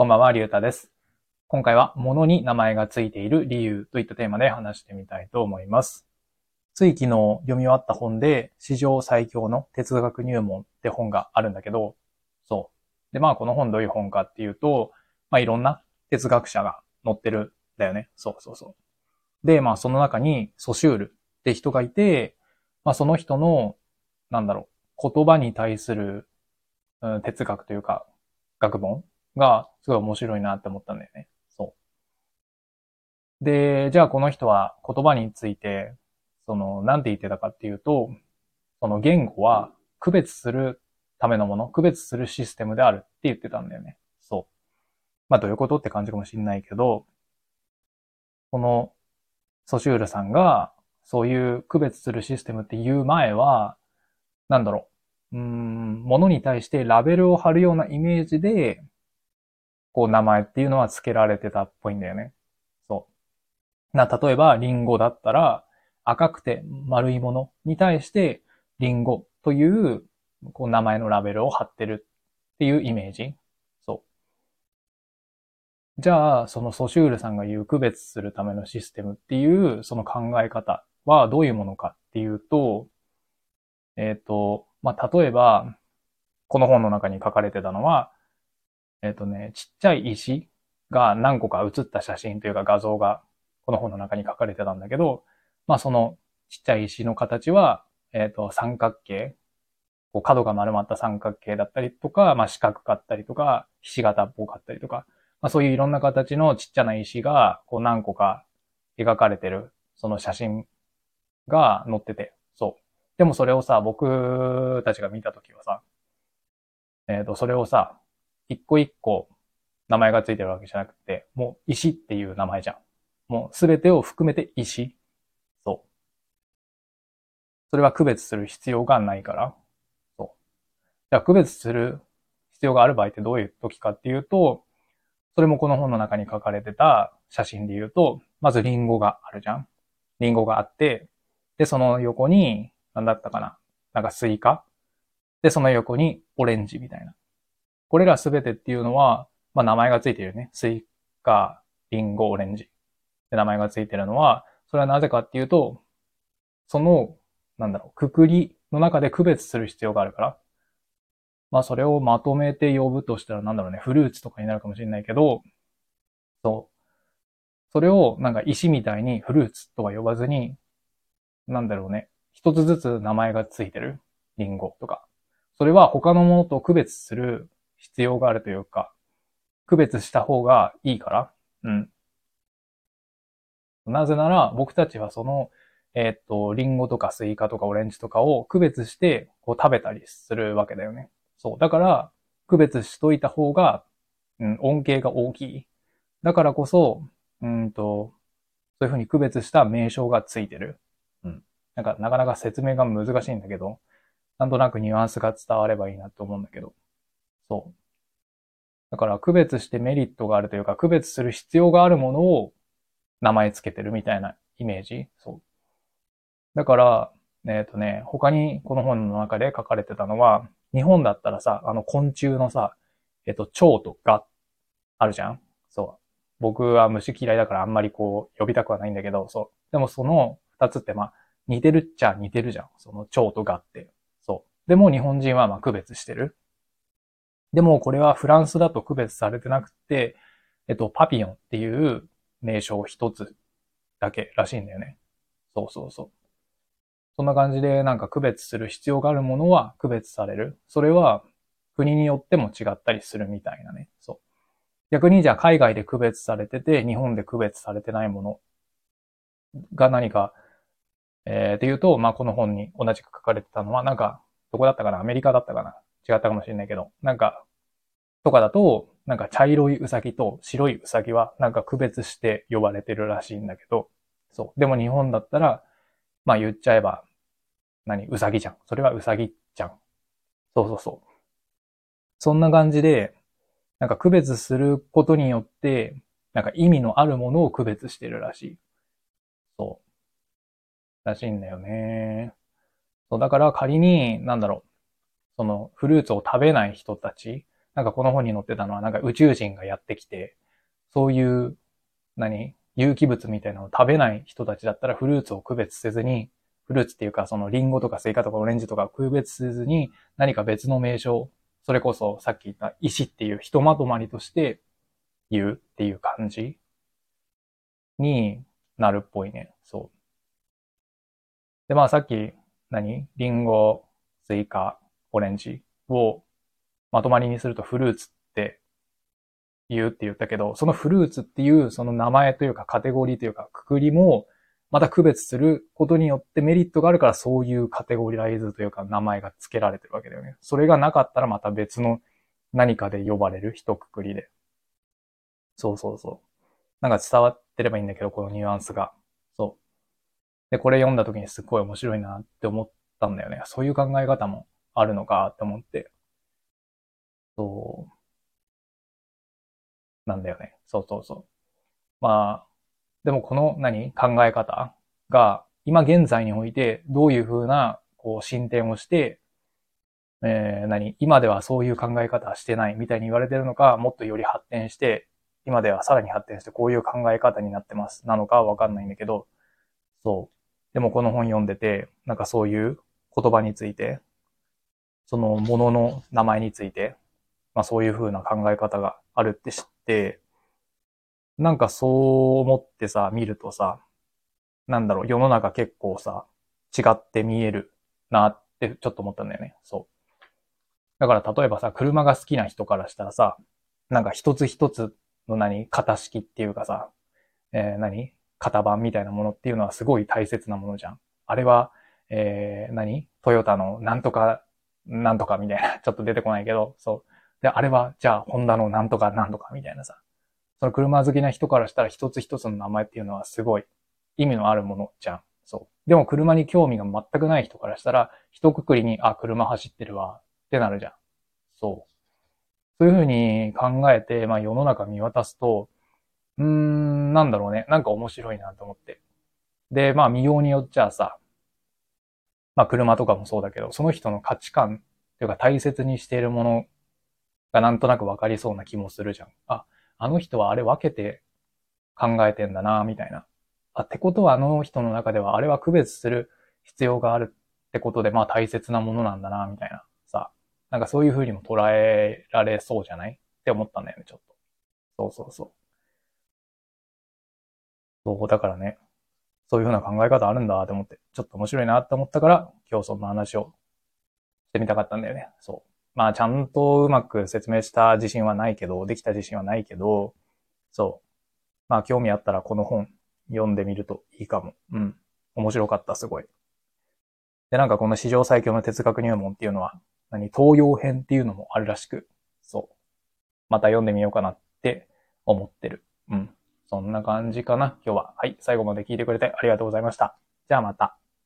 こんばんは、りゅうたです。今回は、物に名前がついている理由といったテーマで話してみたいと思います。つい昨日読み終わった本で、史上最強の哲学入門って本があるんだけど、そう。で、まあこの本どういう本かっていうと、まあいろんな哲学者が載ってるんだよね。そうそうそう。で、まあその中にソシュールって人がいて、まあその人の、なんだろう、言葉に対する、うん、哲学というか、学問がすごい面白いなって思ったんだよね。そう。で、じゃあこの人は言葉について、その、なんて言ってたかっていうと、その言語は区別するためのもの、区別するシステムであるって言ってたんだよね。そう。まあどういうことって感じかもしれないけど、このソシュールさんがそういう区別するシステムって言う前は、なんだろう、うん、ものに対してラベルを貼るようなイメージで、こう名前っていうのは付けられてたっぽいんだよね。そう。な、例えば、リンゴだったら、赤くて丸いものに対して、リンゴという、こう名前のラベルを貼ってるっていうイメージ。そう。じゃあ、そのソシュールさんが言う区別するためのシステムっていう、その考え方はどういうものかっていうと、えっ、と、まあ、例えば、この本の中に書かれてたのは、えっ、とね、ちっちゃい石が何個か写った写真というか画像がこの本の中に書かれてたんだけど、まあそのちっちゃい石の形は、えっ、と、三角形、こう角が丸まった三角形だったりとか、まあ四角かったりとか、ひし形っぽかったりとか、まあそういういろんな形のちっちゃな石が、こう何個か描かれてる、その写真が載ってて、そう。でもそれをさ、僕たちが見たときはさ、えっ、と、それをさ、一個一個名前がついてるわけじゃなくて、もう石っていう名前じゃん。もうすべてを含めて石。そう。それは区別する必要がないから。そう。じゃあ区別する必要がある場合ってどういう時かっていうと、それもこの本の中に書かれてた写真で言うと、まずリンゴがあるじゃん。リンゴがあって、で、その横に、なんだったかな。なんかスイカ。で、その横にオレンジみたいな。これらすべてっていうのは、まあ名前がついてるよね。スイカ、リンゴ、オレンジ。で、名前がついてるのは、それはなぜかっていうと、その、なんだろう、くくりの中で区別する必要があるから。まあそれをまとめて呼ぶとしたらなんだろうね、フルーツとかになるかもしれないけど、そう。それをなんか石みたいにフルーツとは呼ばずに、なんだろうね、一つずつ名前がついてる。リンゴとか。それは他のものと区別する必要があるというか、区別した方がいいから。うん。なぜなら、僕たちはその、えーっと、リンゴとかスイカとかオレンジとかを区別して、こう食べたりするわけだよね。そう。だから、区別しといた方が、うん、恩恵が大きい。だからこそ、うんと、そういうふうに区別した名称がついてる。うん。なんか、なかなか説明が難しいんだけど、なんとなくニュアンスが伝わればいいなと思うんだけど。そう。だから区別してメリットがあるというか、区別する必要があるものを名前つけてるみたいなイメージ。そう。だから、えっ、とね、他にこの本の中で書かれてたのは、日本だったらさ、あの昆虫のさ、えっ、と、蝶とガあるじゃんそう。僕は虫嫌いだからあんまりこう呼びたくはないんだけど、そう。でもその二つってまあ似てるっちゃ似てるじゃん。その蝶とガって。そう。でも日本人はまあ区別してる。でもこれはフランスだと区別されてなくて、えっと、パピヨンっていう名称一つだけらしいんだよね。そうそうそう。そんな感じでなんか区別する必要があるものは区別される。それは国によっても違ったりするみたいなね。そう。逆にじゃあ海外で区別されてて、日本で区別されてないものが何か、えー、っていうと、まあ、この本に同じく書かれてたのは、なんか、どこだったかな？アメリカだったかな？違ったかもしれないけど、なんか、とかだと、なんか茶色いウサギと白いウサギはなんか区別して呼ばれてるらしいんだけど、そう。でも日本だったら、まあ言っちゃえば、何？ウサギじゃん。それはウサギじゃん。そうそうそう。そんな感じで、なんか区別することによって、なんか意味のあるものを区別してるらしい。そう。らしいんだよね。そう、だから仮に、なんだろう、そのフルーツを食べない人たちなんかこの本に載ってたのは、なんか宇宙人がやってきて、そういう、何有機物みたいなのを食べない人たちだったらフルーツを区別せずに、フルーツっていうかそのリンゴとかスイカとかオレンジとか区別せずに何か別の名称、それこそさっき言った石っていうひとまとまりとして言うっていう感じになるっぽいね。そう。で、まあさっき何リンゴ、スイカ、オレンジをまとまりにするとフルーツって言うって言ったけど、そのフルーツっていうその名前というかカテゴリーというかくくりもまた区別することによってメリットがあるからそういうカテゴリライズというか名前が付けられてるわけだよね。それがなかったらまた別の何かで呼ばれる一括りで。そうそうそう。なんか伝わってればいいんだけど、このニュアンスが。そう。で、これ読んだ時にすっごい面白いなって思ったんだよね。そういう考え方もあるのかって思って。そう。なんだよね。そうそうそう。まあ、でもこの何？考え方が今現在においてどういうふうなこう進展をして、えー、何？今ではそういう考え方はしてないみたいに言われてるのか、もっとより発展して、今ではさらに発展してこういう考え方になってますなのかわかんないんだけど、そう。でもこの本読んでて、なんかそういう言葉について、そのものの名前について、まあそういう風な考え方があるって知って、なんかそう思ってさ、見るとさ、なんだろう、世の中結構さ、違って見えるなってちょっと思ったんだよね。そう。だから例えばさ、車が好きな人からしたらさ、なんか一つ一つの何、型式っていうかさ、えー、何型番みたいなものっていうのはすごい大切なものじゃん。あれは、えー、何？トヨタのなんとか、なんとかみたいな、ちょっと出てこないけど、そう。で、あれは、じゃあ、ホンダのなんとかなんとかみたいなさ。その車好きな人からしたら一つ一つの名前っていうのはすごい意味のあるものじゃん。そう。でも車に興味が全くない人からしたら、一括りに、あ、車走ってるわってなるじゃん。そう。そういうふうに考えて、まあ世の中見渡すと、うーん、なんだろうね。なんか面白いなと思って。で、まあ見ようによっちゃさ、まあ車とかもそうだけど、その人の価値観というか大切にしているものがなんとなくわかりそうな気もするじゃん。あ、あの人はあれ分けて考えてんだな、みたいな。あ、ってことはあの人の中ではあれは区別する必要があるってことで、まあ大切なものなんだな、みたいな。さ、なんかそういう風にも捉えられそうじゃない？って思ったんだよね、ちょっと。そうそうそう。そう、だからね、そういう風な考え方あるんだって思って、ちょっと面白いなって思ったから、今日そんな話をしてみたかったんだよね。そう。まあ、ちゃんとうまく説明した自信はないけど、できた自信はないけど、そう。まあ、興味あったらこの本読んでみるといいかも。うん。面白かった、すごい。で、なんかこの史上最強の哲学入門っていうのは、何、東洋編っていうのもあるらしく、そう。また読んでみようかなって思ってる。うん。そんな感じかな、今日は。はい。最後まで聞いてくれてありがとうございました。じゃあまた。